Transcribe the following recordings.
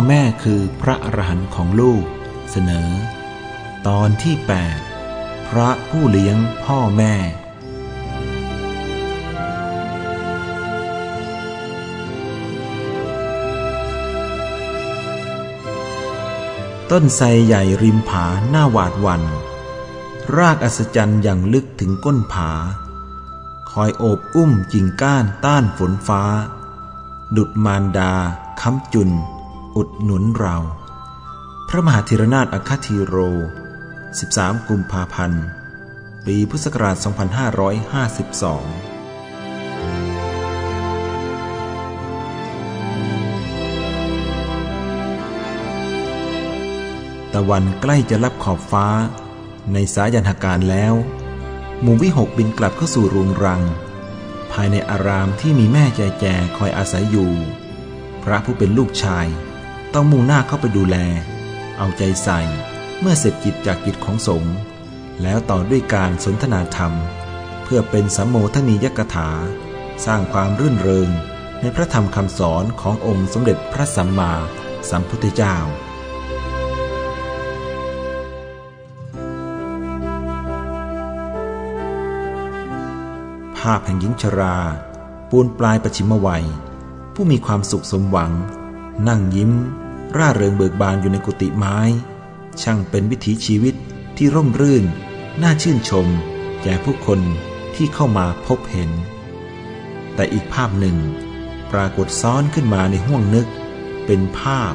พ่อแม่คือพระอรหันต์ของลูก เสนอ ตอนที่ 8 พระผู้เลี้ยงพ่อแม่ ต้นไทรใหญ่ริมผาหน้าหวาดวัน รากอัศจรรย์อย่างลึกถึงก้นผา คอยโอบอุ้มกิ่งก้านต้านฝนฟ้า ดุดมารดาค้ำจุน อุดหนุนเรา พระมหาธีรนาถอัคคธีโร 13 กุมภาพันธ์ ปีพุทธศักราช 2552ตะวันใกล้จะรับขอบฟ้า ในสายันหการแล้ว หมู่วิหกบินกลับเข้าสู่รุงรัง ภายในอารามที่มีแม่ใจแจคอยอาศัยอยู่ พระผู้เป็นลูกชาย ต้องมุ่งหน้าเข้าไปดูแล เอาใจใส่ เมื่อเสร็จกิจจากกิจของสงฆ์แล้วต่อด้วยการสนทนาธรรม เพื่อเป็นสัมโมทนียกถา สร้างความรื่นเริง ในพระธรรมคำสอนขององค์สมเด็จพระสัมมาสัมพุทธเจ้าภาพแห่งหญิงชรา ปูนปลายประชิมวัย ผู้มีความสุขสมหวัง นั่งยิ้ม ร่าเริงเบิกบานอยู่ในกุฏิไม้ ช่างเป็นวิถีชีวิตที่ร่มรื่น น่าชื่นชม แก่ผู้คนที่เข้ามาพบเห็น แต่อีกภาพหนึ่ง ปรากฏซ้อนขึ้นมาในห้วงนึก เป็นภาพ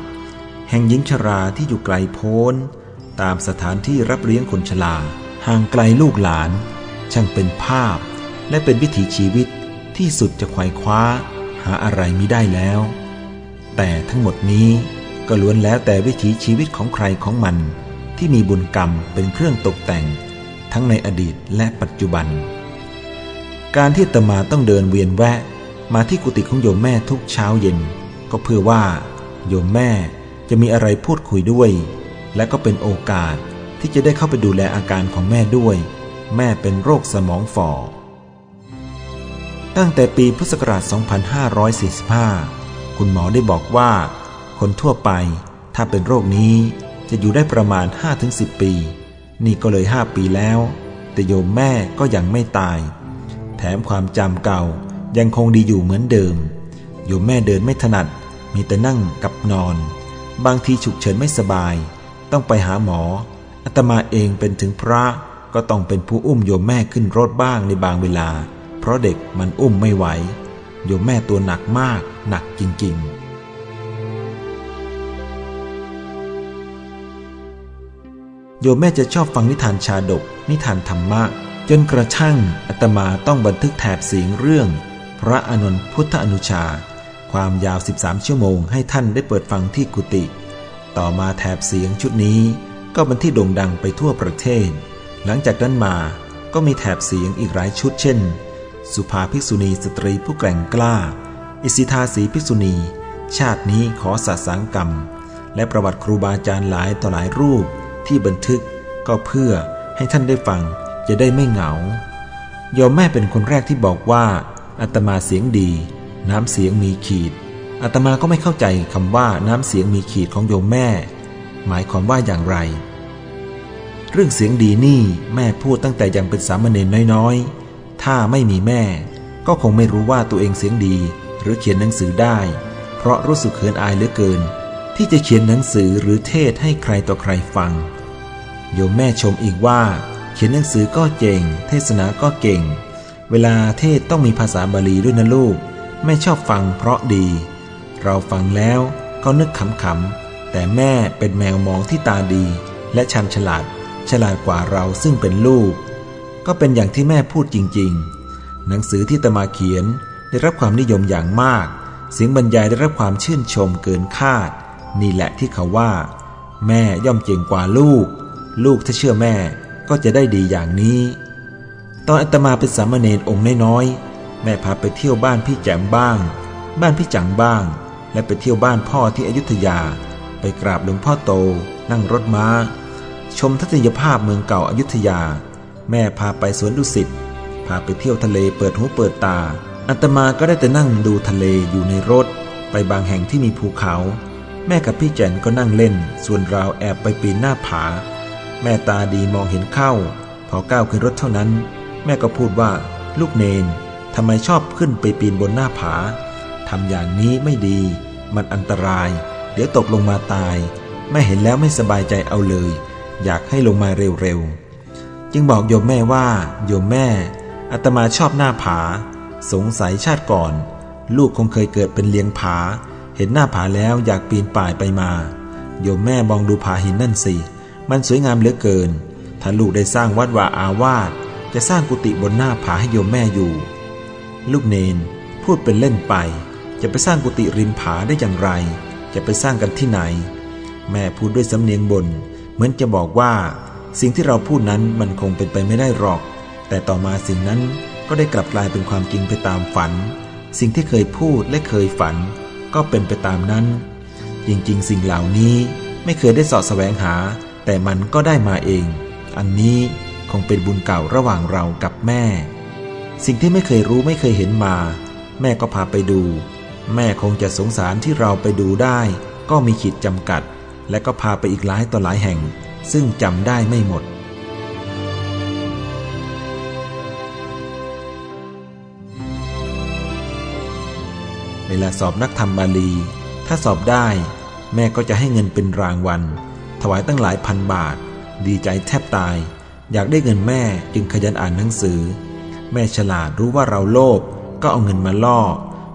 แห่งหญิงชราที่อยู่ไกลโพ้น ตามสถานที่รับเลี้ยงคนชราห่างไกลลูกหลาน ช่างเป็นภาพและเป็นวิถีชีวิตที่สุดจะไขว่คว้า หาอะไรมิได้แล้ว แต่ทั้งหมดนี้ก็ล้วนแล้วแต่วิถีชีวิตของใครของมัน ที่มีบุญกรรมเป็นเครื่องตกแต่ง ทั้งในอดีตและปัจจุบัน การที่ตมาต้องเดินเวียนแวะ มาที่กุฏิของโยมแม่ทุกเช้าเย็น ก็เพื่อว่า โยมแม่จะมีอะไรพูดคุยด้วย และก็เป็นโอกาสที่จะได้เข้าไปดูแลอาการของแม่ด้วย แม่เป็นโรคสมองฝ่อตั้งแต่ปีพุทธศักราช 2545 คุณหมอได้บอกว่า คนทั่วไปถ้าเป็นโรคนี้จะอยู่ได้ประมาณ 5-10 ปี นี่ก็เลย 5 ปีแล้ว แต่โยมแม่ก็ยังไม่ตาย แถมความจำเก่ายังคงดีอยู่เหมือนเดิม โยมแม่เดินไม่ถนัด มีแต่นั่งกับนอน บางทีฉุกเฉินไม่สบาย ต้องไปหาหมออาตมาเองเป็นถึงพระก็ต้องเป็นผู้อุ้มโยมแม่ขึ้นรถบ้างในบางเวลา เพราะเด็กมันอุ้มไม่ไหว โยมแม่ตัวหนักมาก หนักจริง ๆโยมแม่จะชอบฟังนิทานชาดก นิทานธรรมะ จนกระทั่งอาตมาต้องบันทึกแถบเสียงเรื่อง พระอานนพุทธอนุชา ความยาว 13 ชั่วโมงให้ท่านได้เปิดฟังที่กุฏิต่อมาแถบเสียงชุดนี้ ก็เป็นที่โด่งดังไปทั่วประเทศ หลังจากนั้นมาก็มีแถบเสียงอีกหลายชุดเช่น สุภาภิกษุณีสตรีผู้แกร่งกล้า อิสิทาสีภิกษุณี ชาตินี้ขอสาสางกรรม และประวัติครูบาอาจารย์หลายต่อหลายรูปที่บันทึกก็เพื่อให้ท่านได้ฟังจะได้ไม่เหงาโยมแม่เป็นคนแรกที่บอกว่าอาตมาเสียงดี น้ำเสียงมีขีดอาตมาก็ไม่เข้าใจคำว่าน้ำเสียงมีขีดของโยมแม่ หมายความว่าอย่างไร เรื่องเสียงดีนี่แม่พูดตั้งแต่ยังเป็นสามเณรน้อยๆ ถ้าไม่มีแม่ ก็คงไม่รู้ว่าตัวเองเสียงดี หรือเขียนหนังสือได้ เพราะรู้สึกเขินอายเหลือเกิน ที่จะเขียนหนังสือหรือเทศให้ใครต่อใครฟัง โยมแม่ชมอีกว่า เขียนหนังสือก็เก่งเทศนาก็เก่ง เวลาเทศต้องมีภาษาบาลีด้วยนะลูก แม่ชอบฟังเพราะดี เราฟังแล้วก็นึกขำๆแต่แม่เป็นแมวมองที่ตาดี และชันฉลาด ฉลาดกว่าเราซึ่งเป็นลูก ก็เป็นอย่างที่แม่พูดจริง ๆ หนังสือที่ตมาเขียนได้รับความนิยมอย่างมาก เสียงบรรยายได้รับความชื่นชมเกินคาด นี่แหละที่เขาว่า แม่ย่อมเก่งกว่าลูก ลูกถ้าเชื่อแม่ก็จะได้ดีอย่างนี้ ตอนอาตมาเป็นสามเณรองค์น้อยๆแม่พาไปเที่ยวบ้านพี่แจมบ้าง บ้านพี่จังบ้าง และไปเที่ยวบ้านพ่อที่อยุธยา ไปกราบหลวงพ่อโต นั่งรถม้า ชมทัศนียภาพเมืองเก่าอายุทยา แม่พาไปสวนดุสิตพาไปเที่ยวทะเลเปิดหูเปิดตาอาตมาก็ได้แต่นั่งดูทะเลอยู่ในรถ ไปบางแห่งที่มีภูเขา แม่กับพี่แจนก็นั่งเล่น ส่วนเราแอบไปปีนหน้าผา แม่ตาดีมองเห็นเข้า พอก้าวขึ้นรถเท่านั้น แม่ก็พูดว่า ลูกเนนทำไมชอบขึ้นไปปีนบนหน้าผาทำอย่างนี้ไม่ดี มันอันตราย เดี๋ยวตกลงมาตาย แม่เห็นแล้วไม่สบายใจเอาเลย อยากให้ลงมาเร็วๆ จึงบอกโยมแม่ว่าโยมแม่อาตมาชอบหน้าผา สงสัยชาติก่อน ลูกคงเคยเกิดเป็นเลี้ยงผา เห็นหน้าผาแล้วอยากปีนป่ายไปมา โยมแม่มองดูผาหินนั่นสิ มันสวยงามเหลือเกิน ถ้าลูกได้สร้างวัดวาอาวาสจะสร้างกุฏิบนหน้าผาให้โยมแม่อยู่ ลูกเนนพูดเป็นเล่นไป จะไปสร้างกุฏิริมผาได้อย่างไร จะไปสร้างกันที่ไหน แม่พูดด้วยสำเนียงบน เหมือนจะบอกว่า สิ่งที่เราพูดนั้นมันคงเป็นไปไม่ได้หรอก แต่ต่อมาสิ่งนั้นก็ได้กลับกลายเป็นความจริงไปตามฝัน สิ่งที่เคยพูดและเคยฝัน ก็เป็นไปตามนั้น จริงๆ สิ่งเหล่านี้ไม่เคยได้สอดแสวงหา แต่มันก็ได้มาเอง อันนี้คงเป็นบุญเก่าระหว่างเรากับแม่ สิ่งที่ไม่เคยรู้ไม่เคยเห็นมา แม่ก็พาไปดู แม่คงจะสงสารที่เราไปดูได้ ก็มีขีดจำกัด และก็พาไปอีกหลายต่อหลายแห่ง ซึ่งจำได้ไม่หมด เวลาสอบนักธรรมบาลี ถ้าสอบได้ แม่ก็จะให้เงินเป็นรางวัล ถวายตั้งหลายพันบาท ดีใจแทบตาย อยากได้เงินแม่จึงขยันอ่านหนังสือ แม่ฉลาดรู้ว่าเราโลภก็เอาเงินมาล่อ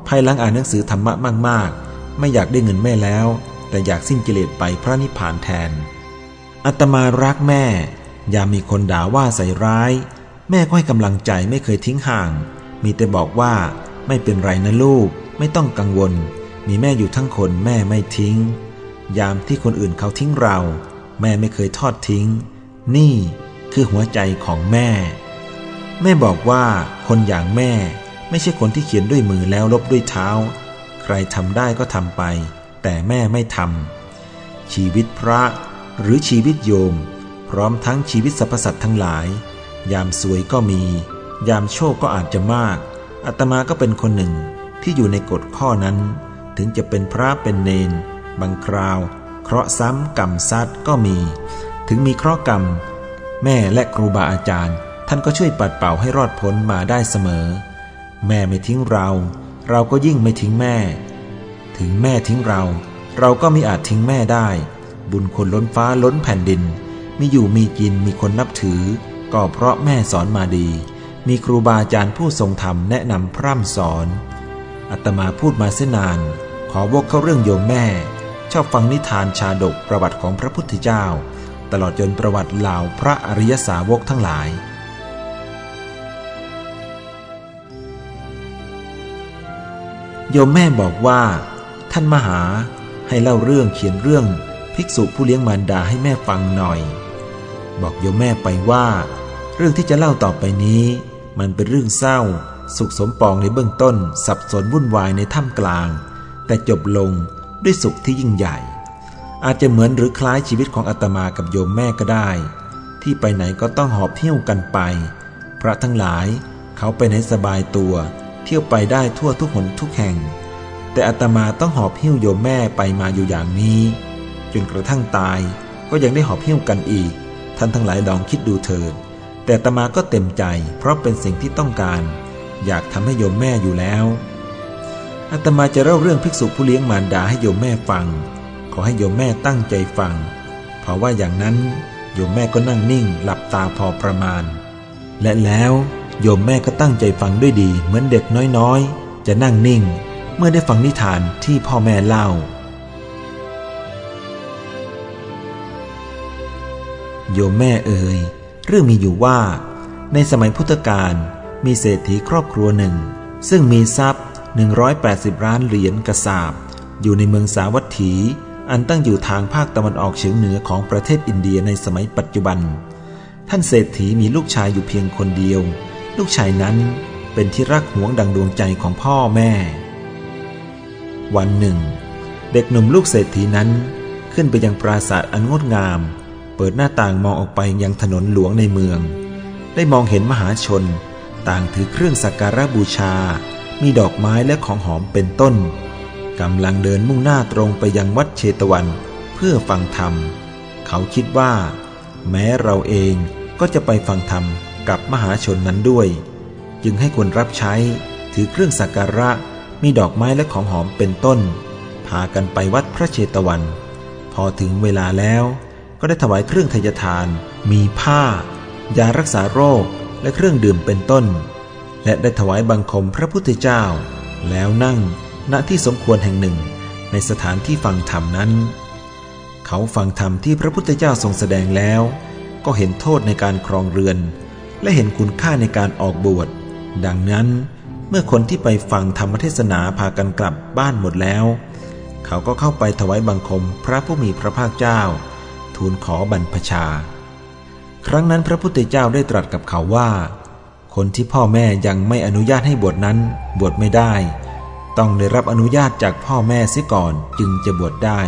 ภายหลังอ่านหนังสือธรรมะมาก ๆ ไม่อยากได้เงินแม่แล้ว แต่อยากสิ้นกิเลสไปพระนิพพานแทน อัตมารักแม่ยามมีคนด่าว่าใส่ร้าย แม่ก็ให้กำลังใจไม่เคยทิ้งห่าง มีแต่บอกว่าไม่เป็นไรนะลูก ไม่ต้องกังวล มีแม่อยู่ทั้งคนแม่ไม่ทิ้ง ยามที่คนอื่นเขาทิ้งเรา แม่ไม่เคยทอดทิ้ง นี่คือหัวใจของแม่ แม่บอกว่าคนอย่างแม่ ไม่ใช่คนที่เขียนด้วยมือแล้วลบด้วยเท้า ใครทำได้ก็ทำไป แต่แม่ไม่ทำชีวิตพระ หรือชีวิตโยม พร้อมทั้งชีวิตสรรพสัตว์ทั้งหลาย ยามสวยก็มี ยามโชคก็อาจจะมากอาตมาก็เป็นคนหนึ่งที่อยู่ในกฎข้อนั้น ถึงจะเป็นพระเป็นเนน บางคราว เคราะห์ซ้ำกรรมซัดก็มี ถึงมีเคราะห์กรรม แม่และครูบาอาจารย์ ท่านก็ช่วยปัดเป่าให้รอดพ้นมาได้เสมอ แม่ไม่ทิ้งเรา เราก็ยิ่งไม่ทิ้งแม่ ถึงแม่ทิ้งเรา เราก็มิอาจทิ้งแม่ได้ บุญคนล้นฟ้าล้นแผ่นดิน มีอยู่มีกินมีคนนับถือ ก็เพราะแม่สอนมาดี มีครูบาอาจารย์ผู้ทรงธรรมแนะนำพร่ำสอนอาตมาพูดมาเส้นนาน ขอวกเข้าเรื่องโยมแม่ ชอบฟังนิทานชาดกประวัติของพระพุทธเจ้า ตลอดจนประวัติเหล่าพระอริยสาวกทั้งหลายโยมแม่บอกว่า ท่านมหาให้เล่าเรื่องเขียนเรื่อง ภิกษุผู้เลี้ยงมารดาให้แม่ฟังหน่อย บอกโยมแม่ไปว่า เรื่องที่จะเล่าต่อไปนี้ มันเป็นเรื่องเศร้า สุขสมปองในเบื้องต้น สับสนวุ่นวายในถ้ำกลาง แต่จบลงด้วยสุขที่ยิ่งใหญ่ อาจจะเหมือนหรือคล้ายชีวิตของอาตมากับโยมแม่ก็ได้ ที่ไปไหนก็ต้องหอบเที่ยวกันไป พระทั้งหลายเขาไปไหนสบายตัว เที่ยวไปได้ทั่วทุกหนทุกแห่ง แต่อาตมาต้องหอบหิ้วโยมแม่ไปมาอยู่อย่างนี้ จนกระทั่งตาย ก็ยังได้หอบหิ้วกันอีก ท่านทั้งหลายลองคิดดูเถิดแต่ตมาก็เต็มใจ เพราะเป็นสิ่งที่ต้องการ อยากทำให้โยมแม่อยู่แล้วอาตมาจะเล่าเรื่องภิกษุผู้เลี้ยงมารดาให้โยมแม่ฟัง ขอให้โยมแม่ตั้งใจฟัง เพราะว่าอย่างนั้นโยมแม่ก็นั่งนิ่ง หลับตาพอประมาณ และแล้วโยมแม่ก็ตั้งใจฟังด้วยดี เหมือนเด็กน้อยๆ จะนั่งนิ่ง เมื่อได้ฟังนิทานที่พ่อแม่เล่า โยมแม่เอ่ยเรื่องมีอยู่ว่า ในสมัยพุทธกาลมีเศรษฐีครอบครัวหนึ่ง ซึ่งมีทรัพย์ 180 ล้านเหรียญกระสาบ อยู่ในเมืองสาวัตถี อันตั้งอยู่ทางภาคตะวันออกเฉียงเหนือของประเทศอินเดียในสมัยปัจจุบัน ท่านเศรษฐีมีลูกชายอยู่เพียงคนเดียว ลูกชายนั้นเป็นที่รักหวงดังดวงใจของพ่อแม่ วันหนึ่ง เด็กหนุ่มลูกเศรษฐีนั้นขึ้นไปยังปราสาทอันงดงาม เปิดหน้าต่างมองออกไปยังถนนหลวงในเมือง ได้มองเห็นมหาชน ต่างถือเครื่องสักการะบูชา มีดอกไม้และของหอมเป็นต้นกำลังเดินมุ่งหน้าตรงไปยังวัดเชตวันเพื่อฟังธรรม เขาคิดว่า แม้เราเองก็จะไปฟังธรรมกับมหาชนนั้นด้วย จึงให้คนรับใช้ถือเครื่องสักการะมีดอกไม้และของหอมเป็นต้น พากันไปวัดพระเชตวัน พอถึงเวลาแล้ว ก็ได้ถวายเครื่องทยทาน มีผ้า ยารักษาโรคและเครื่องดื่มเป็นต้น และได้ถวายบังคมพระพุทธเจ้า แล้วนั่งณที่สมควรแห่งหนึ่ง ในสถานที่ฟังธรรมนั้น เขาฟังธรรมที่พระพุทธเจ้าทรงแสดงแล้ว ก็เห็นโทษในการครองเรือน และเห็นคุณค่าในการออกบวชดังนั้นเมื่อคนที่ไปฟังธรรมเทศนาพากันกลับบ้านหมดแล้ว เขาก็เข้าไปถวายบังคมพระผู้มีพระภาคเจ้า ทูลขอบรรพชา ครั้งนั้นพระพุทธเจ้าได้ตรัสกับเขาว่า คนที่พ่อแม่ยังไม่อนุญาตให้บวชนั้นบวชไม่ได้ ต้องได้รับอนุญาตจากพ่อแม่เสียก่อนจึงจะบวชได้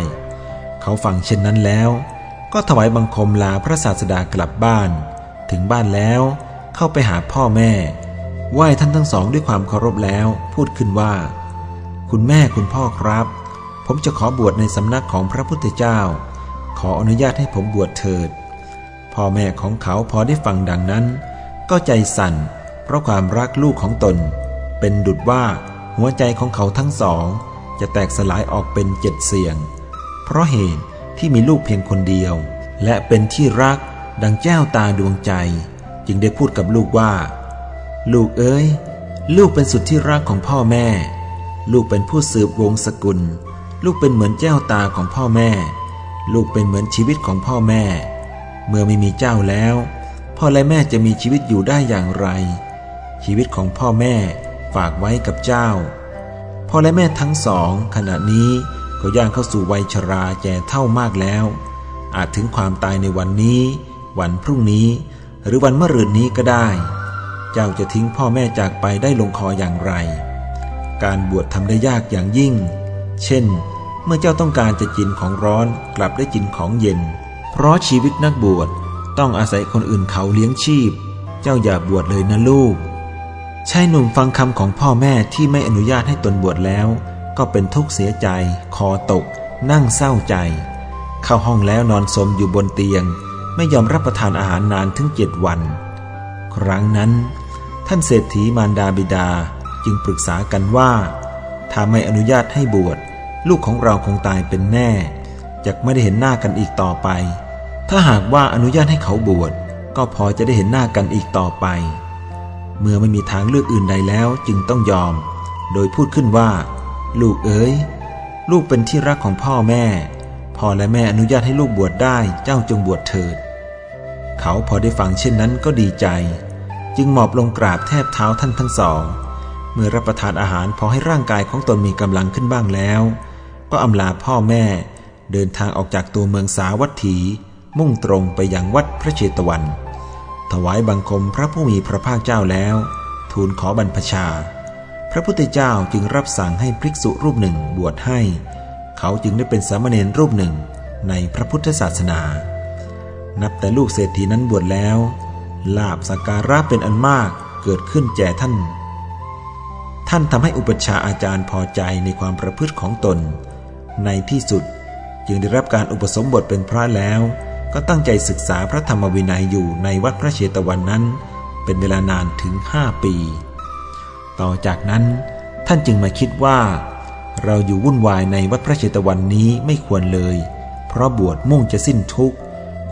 เขาฟังเช่นนั้นแล้ว ก็ถวายบังคมลาพระศาสดากลับบ้าน ถึงบ้านแล้วเข้าไปหาพ่อแม่ไหว้ท่านทั้งสองด้วยความเคารพแล้ว พูดขึ้นว่า คุณแม่คุณพ่อครับ ผมจะขอบวชในสำนักของพระพุทธเจ้า ขออนุญาตให้ผมบวชเถิด พ่อแม่ของเขาพอได้ฟังดังนั้น ก็ใจสั่น เพราะความรักลูกของตน เป็นดุดว่าหัวใจของเขาทั้งสอง จะแตกสลายออกเป็นเจ็ดเสียง เพราะเหตุที่มีลูกเพียงคนเดียว และเป็นที่รักดังแก้วตาดวงใจ จึงได้พูดกับลูกว่า ลูกเอ้ย ลูกเป็นสุดที่รักของพ่อแม่ ลูกเป็นผู้สืบวงศกุล ลูกเป็นเหมือนเจ้าตาของพ่อแม่ ลูกเป็นเหมือนชีวิตของพ่อแม่ เมื่อไม่มีเจ้าแล้ว พ่อและแม่จะมีชีวิตอยู่ได้อย่างไร ชีวิตของพ่อแม่ฝากไว้กับเจ้า พ่อและแม่ทั้งสองขณะนี้ก็ย่างเข้าสู่วัยชราแก่เท่ามากแล้ว อาจถึงความตายในวันนี้ วันพรุ่งนี้ หรือวันมะรืนนี้ก็ได้ เจ้าจะทิ้งพ่อแม่จากไปได้ลงคออย่างไร การบวชทำได้ยากอย่างยิ่ง เช่น เมื่อเจ้าต้องการจะกินของร้อนกลับได้กินของเย็น เพราะชีวิตนักบวชต้องอาศัยคนอื่นเขาเลี้ยงชีพ เจ้าอย่าบวชเลยนะลูกชายหนุ่มฟังคำของพ่อแม่ที่ไม่อนุญาตให้ตนบวชแล้ว ก็เป็นทุกข์เสียใจ คอตก นั่งเศร้าใจ เข้าห้องแล้วนอนสมอยู่บนเตียง ไม่ยอมรับประทานอาหารนานถึงเจ็ดวัน ครั้งนั้น ท่านเศรษฐีมารดาบิดาจึงปรึกษากันว่า ถ้าไม่อนุญาตให้บวช ลูกของเราคงตายเป็นแน่จะไม่ได้เห็นหน้ากันอีกต่อไป ถ้าหากว่าอนุญาตให้เขาบวชก็พอจะได้เห็นหน้ากันอีกต่อไป เมื่อไม่มีทางเลือกอื่นใดแล้วจึงต้องยอม โดยพูดขึ้นว่า ลูกเอ๋ย ลูกเป็นที่รักของพ่อแม่ พ่อและแม่อนุญาตให้ลูกบวชได้เจ้าจงบวชเถิด เขาพอได้ฟังเช่นนั้นก็ดีใจ จึงหมอบลงกราบแทบเท้าท่านทั้งสอง เมื่อรับประทานอาหารพอให้ร่างกายของตนมีกำลังขึ้นบ้างแล้ว ก็อำลาพ่อแม่ เดินทางออกจากตัวเมืองสาวัตถี มุ่งตรงไปยังวัดพระเชตวัน ถวายบังคมพระผู้มีพระภาคเจ้าแล้ว ทูลขอบรรพชา พระพุทธเจ้าจึงรับสั่งให้ภิกษุรูปหนึ่งบวชให้ เขาจึงได้เป็นสามเณรรูปหนึ่งในพระพุทธศาสนา นับแต่ลูกเศรษฐีนั้นบวชแล้ว ลาบสักการะเป็นอันมากเกิดขึ้นแก่ท่าน ท่านทำให้อุปชาอาจารย์พอใจในความประพฤติของตน ในที่สุด จึงได้รับการอุปสมบทเป็นพระแล้ว ก็ตั้งใจศึกษาพระธรรมวินัยอยู่ในวัดพระเชตวันนั้น เป็นเวลานานถึงห้าปี ต่อจากนั้นท่านจึงมาคิดว่า เราอยู่วุ่นวายในวัดพระเชตวันนี้ไม่ควรเลย เพราะบวชมุ่งจะสิ้นทุกข์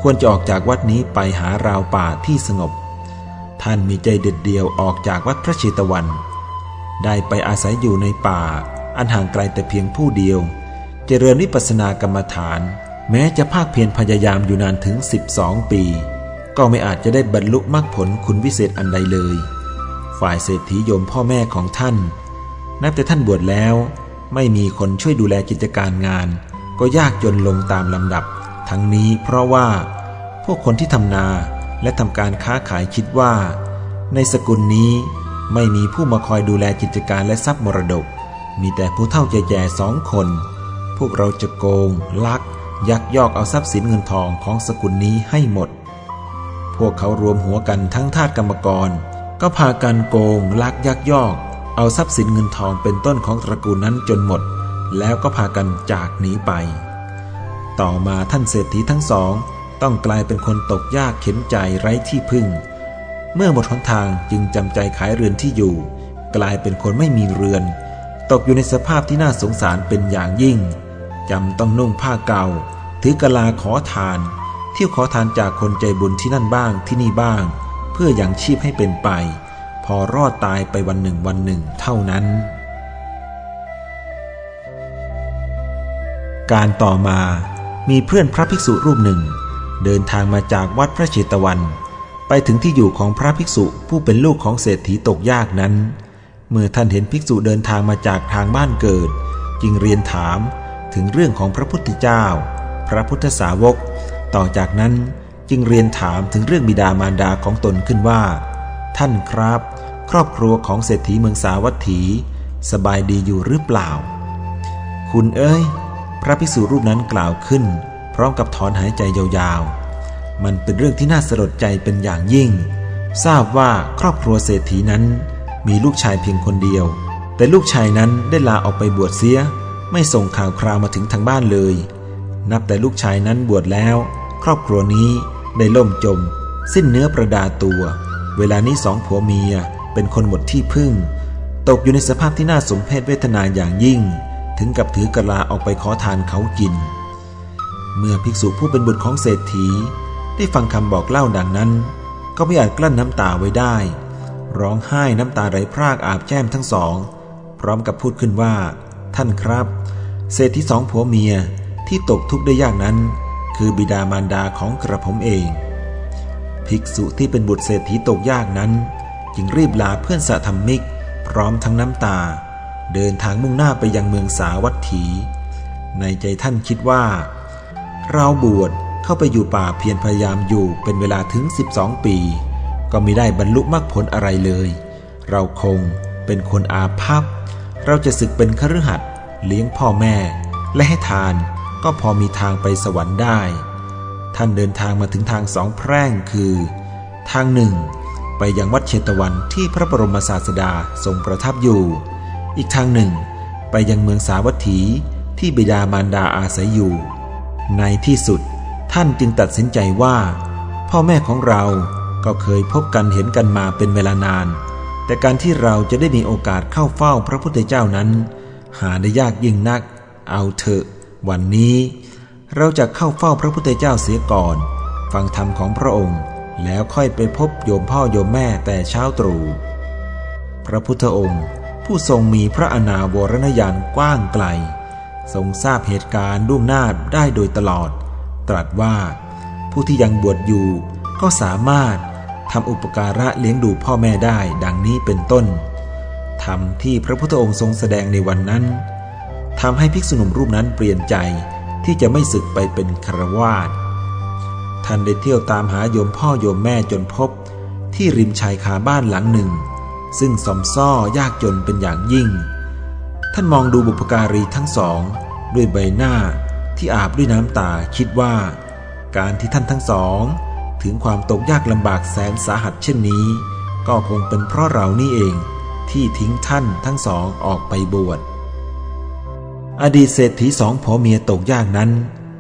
ควรจะออกจากวัดนี้ไปหาราวป่าที่สงบ ท่านมีใจเด็ดเดียวออกจากวัดพระเชตวัน ได้ไปอาศัยอยู่ในป่า อันห่างไกลแต่เพียงผู้เดียว เจริญวิปัสสนากรรมฐาน แม้จะภาคเพียรพยายามอยู่นานถึง 12 ปี ก็ไม่อาจจะได้บรรลุมรรคผลคุณวิเศษอันใดเลย ฝ่ายเศรษฐีโยมพ่อแม่ของท่าน นับแต่ท่านบวชแล้ว ไม่มีคนช่วยดูแลกิจการงาน ก็ยากจนลงตามลำดับ ทั้งนี้เพราะว่า พวกคนที่ทำนาและทำการค้าขายคิดว่า ในสกุลนี้ไม่มีผู้มาคอยดูแลกิจการและทรัพย์มรดก มีแต่ผู้เฒ่าแก่ๆสองคน วกเราจะโกง ลัก ยักยอกเอาทรัพย์สินเงินทองของสกุลนี้ให้หมด พวกเขารวมหัวกันทั้งทาสกรรมกร ก็พากันโกง ลักยักยอก เอาทรัพย์สินเงินทองเป็นต้นของตระกูลนั้นจนหมด แล้วก็พากันจากหนีไป ต่อมาท่านเศรษฐีทั้งสอง ต้องกลายเป็นคนตกยากเข็นใจไร้ที่พึ่ง เมื่อหมดหนทางจึงจำใจขายเรือนที่อยู่ กลายเป็นคนไม่มีเรือนตกอยู่ในสภาพที่น่าสงสารเป็นอย่างยิ่ง จำต้องนุ่งผ้าเก่า ถือกะลาขอทาน เที่ยวขอทานจากคนใจบุญที่นั่นบ้างที่นี่บ้าง เพื่ออย่างชีพให้เป็นไป พอรอดตายไปวันหนึ่งวันหนึ่งเท่านั้น การต่อมามีเพื่อนพระภิกษุรูปหนึ่ง เดินทางมาจากวัดพระเชตวัน ไปถึงที่อยู่ของพระภิกษุผู้เป็นลูกของเศรษฐีตกยากนั้น เมื่อท่านเห็นภิกษุเดินทางมาจากทางบ้านเกิด จึงเรียนถาม ถึงเรื่องของพระพุทธเจ้า พระพุทธสาวก ต่อจากนั้นจึงเรียนถามถึงเรื่องบิดามารดาของตนขึ้นว่า ท่านครับ ครอบครัวของเศรษฐีเมืองสาวัตถี สบายดีอยู่หรือเปล่า คุณเอ้ย พระภิกษุรูปนั้นกล่าวขึ้น พร้อมกับถอนหายใจยาวๆ มันเป็นเรื่องที่น่าสลดใจเป็นอย่างยิ่ง ทราบว่าครอบครัวเศรษฐีนั้นมีลูกชายเพียงคนเดียว แต่ลูกชายนั้นได้ลาออกไปบวชเสีย ไม่ส่งข่าวคราวมาถึงทางบ้านเลย นับแต่ลูกชายนั้นบวชแล้ว ครอบครัวนี้ได้ล่มจม สิ้นเนื้อประดาตัว เวลานี้สองผัวเมียเป็นคนหมดที่พึ่ง ตกอยู่ในสภาพที่น่าสมเพชเวทนาอย่างยิ่ง ถึงกับถือกะลาออกไปขอทานเขากิน เมื่อภิกษุผู้เป็นบุตรของเศรษฐี ได้ฟังคำบอกเล่าดังนั้น ก็ไม่อาจกลั้นน้ำตาไว้ได้ ร้องไห้น้ำตาไหลพรากอาบแก้มทั้งสอง พร้อมกับพูดขึ้นว่า ท่านครับ เศษที่สองผัวเมียที่ตกทุกข์ได้ยากนั้น คือบิดามารดาของกระผมเอง ภิกษุที่เป็นบุตรเศรษฐีตกยากนั้น จึงรีบลาเพื่อนสะธรรมิก พร้อมทั้งน้ำตา เดินทางมุ่งหน้าไปยังเมืองสาวัตถี ในใจท่านคิดว่า เราบวชเข้าไปอยู่ป่าเพียรพยายามอยู่เป็นเวลาถึง 12 ปี ก็ไม่ได้บรรลุมรรคผลอะไรเลย เราคงเป็นคนอาภัพ เราจะศึกเป็นคฤหัสถ เลี้ยงพ่อแม่ และให้ทานก็พอมีทางไปสวรรค์ได้ ท่านเดินทางมาถึงทางสองแพร่งคือ ทางหนึ่ง ไปยังวัดเชตวันที่พระบรมศาสดาทรงประทับอยู่ อีกทางหนึ่ง ไปยังเมืองสาวัตถีที่บิดามารดาอาศัยอยู่ ในที่สุดท่านจึงตัดสินใจว่า พ่อแม่ของเราก็เคยพบกันเห็นกันมาเป็นเวลานาน แต่การที่เราจะได้มีโอกาสเข้าเฝ้าพระพุทธเจ้านั้น หาได้ยากยิ่งนัก เอาเถอะ วันนี้ เราจะเข้าเฝ้าพระพุทธเจ้าเสียก่อน ฟังธรรมของพระองค์ แล้วค่อยไปพบโยมพ่อโยมแม่แต่เช้าตรู่พระพุทธองค์ผู้ทรงมีพระอนาวรณญาณกว้างไกล ทรงทราบเหตุการณ์ล่วงหน้าได้โดยตลอด ตรัสว่า ผู้ที่ยังบวชอยู่ก็สามารถทำอุปการะเลี้ยงดูพ่อแม่ได้ดังนี้เป็นต้น ธรรมที่พระพุทธองค์ทรงแสดงในวันนั้นทำให้ภิกษุหนุ่มรูปนั้นเปลี่ยนใจที่จะไม่ศึกไปเป็นครวาสท่านได้เที่ยวตามหาโยมพ่อโยมแม่จนพบ ที่ริมชายคาบ้านหลังหนึ่ง ซึ่งสมซ้อยากจนเป็นอย่างยิ่ง ท่านมองดูบุพการีทั้งสอง ด้วยใบหน้าที่อาบด้วยน้ำตาคิดว่า การที่ท่านทั้งสอง ถึงความตกยากลำบากแสนสาหัสเช่นนี้ ก็คงเป็นเพราะเรานี่เอง ที่ทิ้งท่านทั้งสองออกไปบวช อดีตเศรษฐีสองผัวเมียตกยากนั้น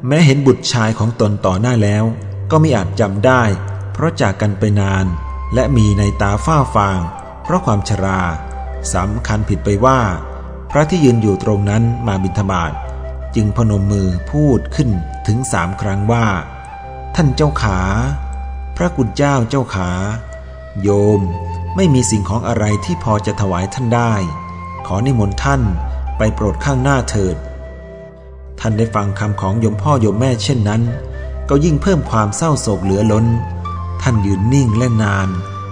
แม้เห็นบุตรชายของตนต่อหน้าแล้ว ก็ไม่อาจจำได้ เพราะจากกันไปนาน และมีในตาฝ้าฟาง เพราะความชราสำคัญผิดไปว่า พระที่ยืนอยู่ตรงนั้นมาบิณฑบาตจึงพนมมือพูดขึ้นถึงสามครั้งว่า ท่านเจ้าขา พระกุณเจ้าเจ้าขา โยม ไม่มีสิ่งของอะไรที่พอจะถวายท่านได้ ขอนิมนต์ท่านไปโปรดข้างหน้าเถิด ท่านได้ฟังคำของโยมพ่อโยมแม่เช่นนั้น ก็ยิ่งเพิ่มความเศร้าโศกเหลือล้น ท่านยืนนิ่งและนาน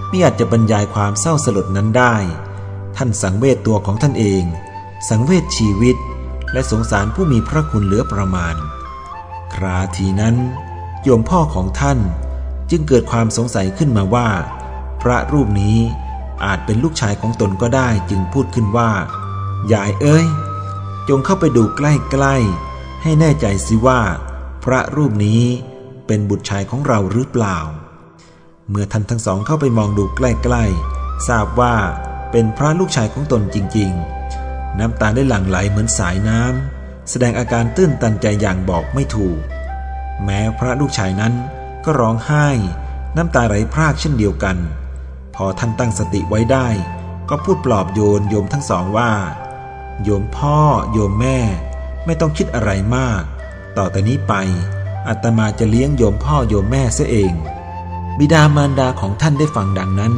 ไม่อาจจะบรรยายความเศร้าสลดนั้นได้ ท่านสังเวชตัวของท่านเอง สังเวชชีวิต และสงสารผู้มีพระคุณเหลือประมาณ คราทีนั้น โยมพ่อของท่านจึงเกิดความสงสัยขึ้นมาว่า พระรูปนี้อาจเป็นลูกชายของตนก็ได้จึงพูดขึ้นว่า ยายเอ้ย จงเข้าไปดูใกล้ๆ ให้แน่ใจสิว่า พระรูปนี้เป็นบุตรชายของเราหรือเปล่า เมื่อท่านทั้งสองเข้าไปมองดูใกล้ๆ ทราบว่าเป็นพระลูกชายของตนจริงๆ น้ำตาได้หลั่งไหลเหมือนสายน้ำ แสดงอาการตื้นตันใจอย่างบอกไม่ถูก แม้พระลูกชายนั้นก็ร้องไห้ น้ำตาไหลพรากเช่นเดียวกัน อท่านตั้งสติไว้ได้ ก็พูดปลอบโยนโยมทั้งสองว่า โยมพ่อโยมแม่ ไม่ต้องคิดอะไรมาก ต่อแต่นี้ไปอาตมาจะเลี้ยงโยมพ่อโยมแม่เสียเอง บิดามารดาของท่านได้ฟังดังนั้น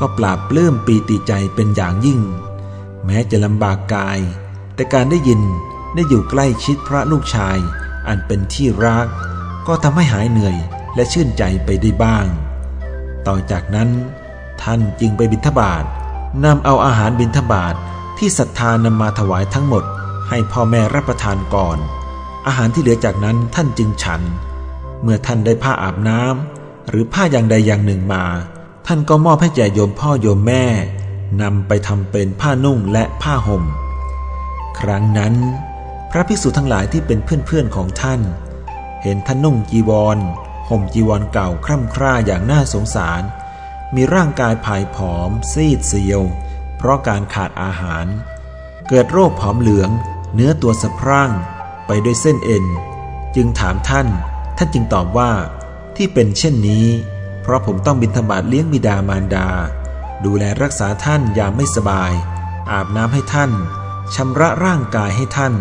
ก็ปราบปลื้มปีติใจเป็นอย่างยิ่ง แม้จะลำบากกาย แต่การได้ยินได้อยู่ใกล้ชิดพระลูกชาย อันเป็นที่รัก ก็ทำให้หายเหนื่อยและชื่นใจไปได้บ้าง ต่อจากนั้น ท่านจึงไปบิณฑบาตนำเอาอาหารบิณฑบาตที่ศรัทธานำมาถวายทั้งหมด ให้พ่อแม่รับประทานก่อน อาหารที่เหลือจากนั้นท่านจึงฉัน เมื่อท่านได้ผ้าอาบน้ำหรือผ้าอย่างใดอย่างหนึ่งมา ท่านก็มอบให้แก่โยมพ่อโยมแม่นำไปทำเป็นผ้านุ่งและผ้าห่ม ครั้งนั้น พระภิกษุทั้งหลายที่เป็นเพื่อนๆของท่าน เห็นท่านนุ่งจีวร ห่มจีวรเก่าคร่ำคร่าอย่างน่าสงสาร มีร่างกายผายผอม ซีดเซียว เพราะการขาดอาหาร เกิดโรคผอมเหลือง เนื้อตัวสะพรั่ง ไปด้วยเส้นเอ็น จึงถามท่าน ท่านจึงตอบว่า ที่เป็นเช่นนี้ เพราะผมต้องบินธบาตเลี้ยงบิดามารดา ดูแลรักษาท่านยามไม่สบาย อาบน้ำให้ท่านชำระร่างกายให้ท่าน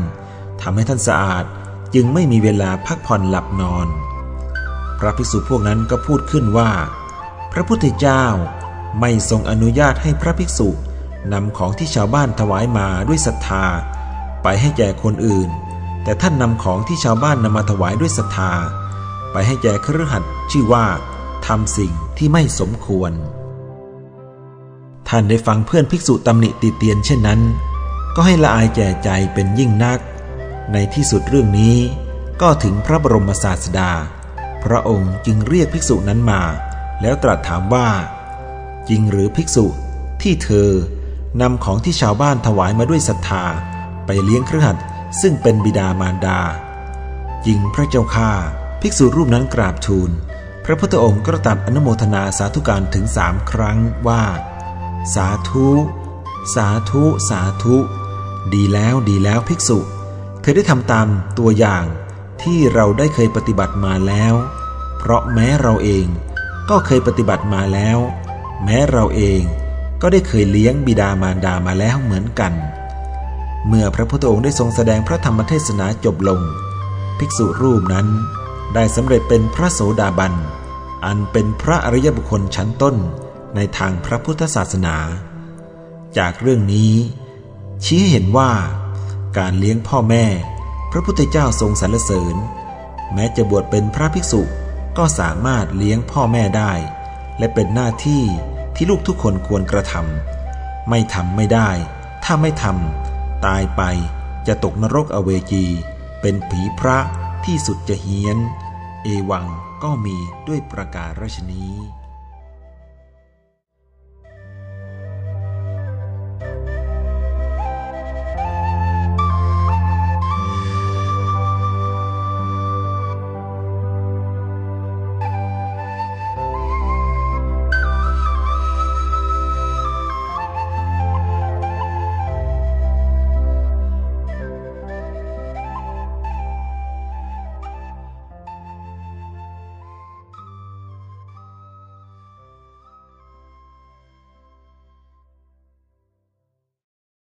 ทำให้ท่านสะอาดจึงไม่มีเวลาพักผ่อนหลับนอน พระภิกษุพวกนั้นก็พูดขึ้นว่า พระพุทธเจ้าไม่ทรงอนุญาตให้พระภิกษุนำของที่ชาวบ้านถวายมาด้วยศรัทธา ไปให้แก่คนอื่น แต่ท่านนำของที่ชาวบ้านนำมาถวายด้วยศรัทธา ไปให้แก่ครือขัดชื่อว่าทำสิ่งที่ไม่สมควร ท่านได้ฟังเพื่อนภิกษุตำหนิติเตียนเช่นนั้น ก็ให้ละอายแก่ใจเป็นยิ่งนัก ในที่สุดเรื่องนี้ก็ถึงพระบรมศาสดา พระองค์จึงเรียกภิกษุนั้นมา แล้วตรัสถามว่า จริงหรือภิกษุที่เธอนำของที่ชาวบ้านถวายมาด้วยศรัทธาไปเลี้ยงเครือขัดซึ่งเป็นบิดามารดา จริงพระเจ้าข้าภิกษุรูปนั้นกราบทูล พระพุทธองค์ก็ตรัสอนุโมทนาสาธุการถึงสามครั้งว่า สาธุ สาธุ สาธุ ดีแล้วดีแล้วภิกษุ เธอได้ทำตามตัวอย่างที่เราได้เคยปฏิบัติมาแล้ว เพราะแม้เราเอง ก็เคยปฏิบัติมาแล้ว แม้เราเองก็ได้เคยเลี้ยงบิดามารดามาแล้วเหมือนกัน เมื่อพระพุทธองค์ได้ทรงแสดงพระธรรมเทศนาจบลง ภิกษุรูปนั้นได้สำเร็จเป็นพระโสดาบัน อันเป็นพระอริยบุคคลชั้นต้นในทางพระพุทธศาสนา จากเรื่องนี้ ชี้ให้เห็นว่า การเลี้ยงพ่อแม่ พระพุทธเจ้าทรงสรรเสริญ แม้จะบวชเป็นพระภิกษุ ก็สามารถเลี้ยงพ่อแม่ได้ และเป็นหน้าที่ที่ลูกทุกคนควรกระทำไม่ทำไม่ได้ ถ้าไม่ทำตายไปจะตกนรกอเวจี เป็นผีพระที่สุดจะเฮี้ยน เอวังก็มีด้วยประการราชนี้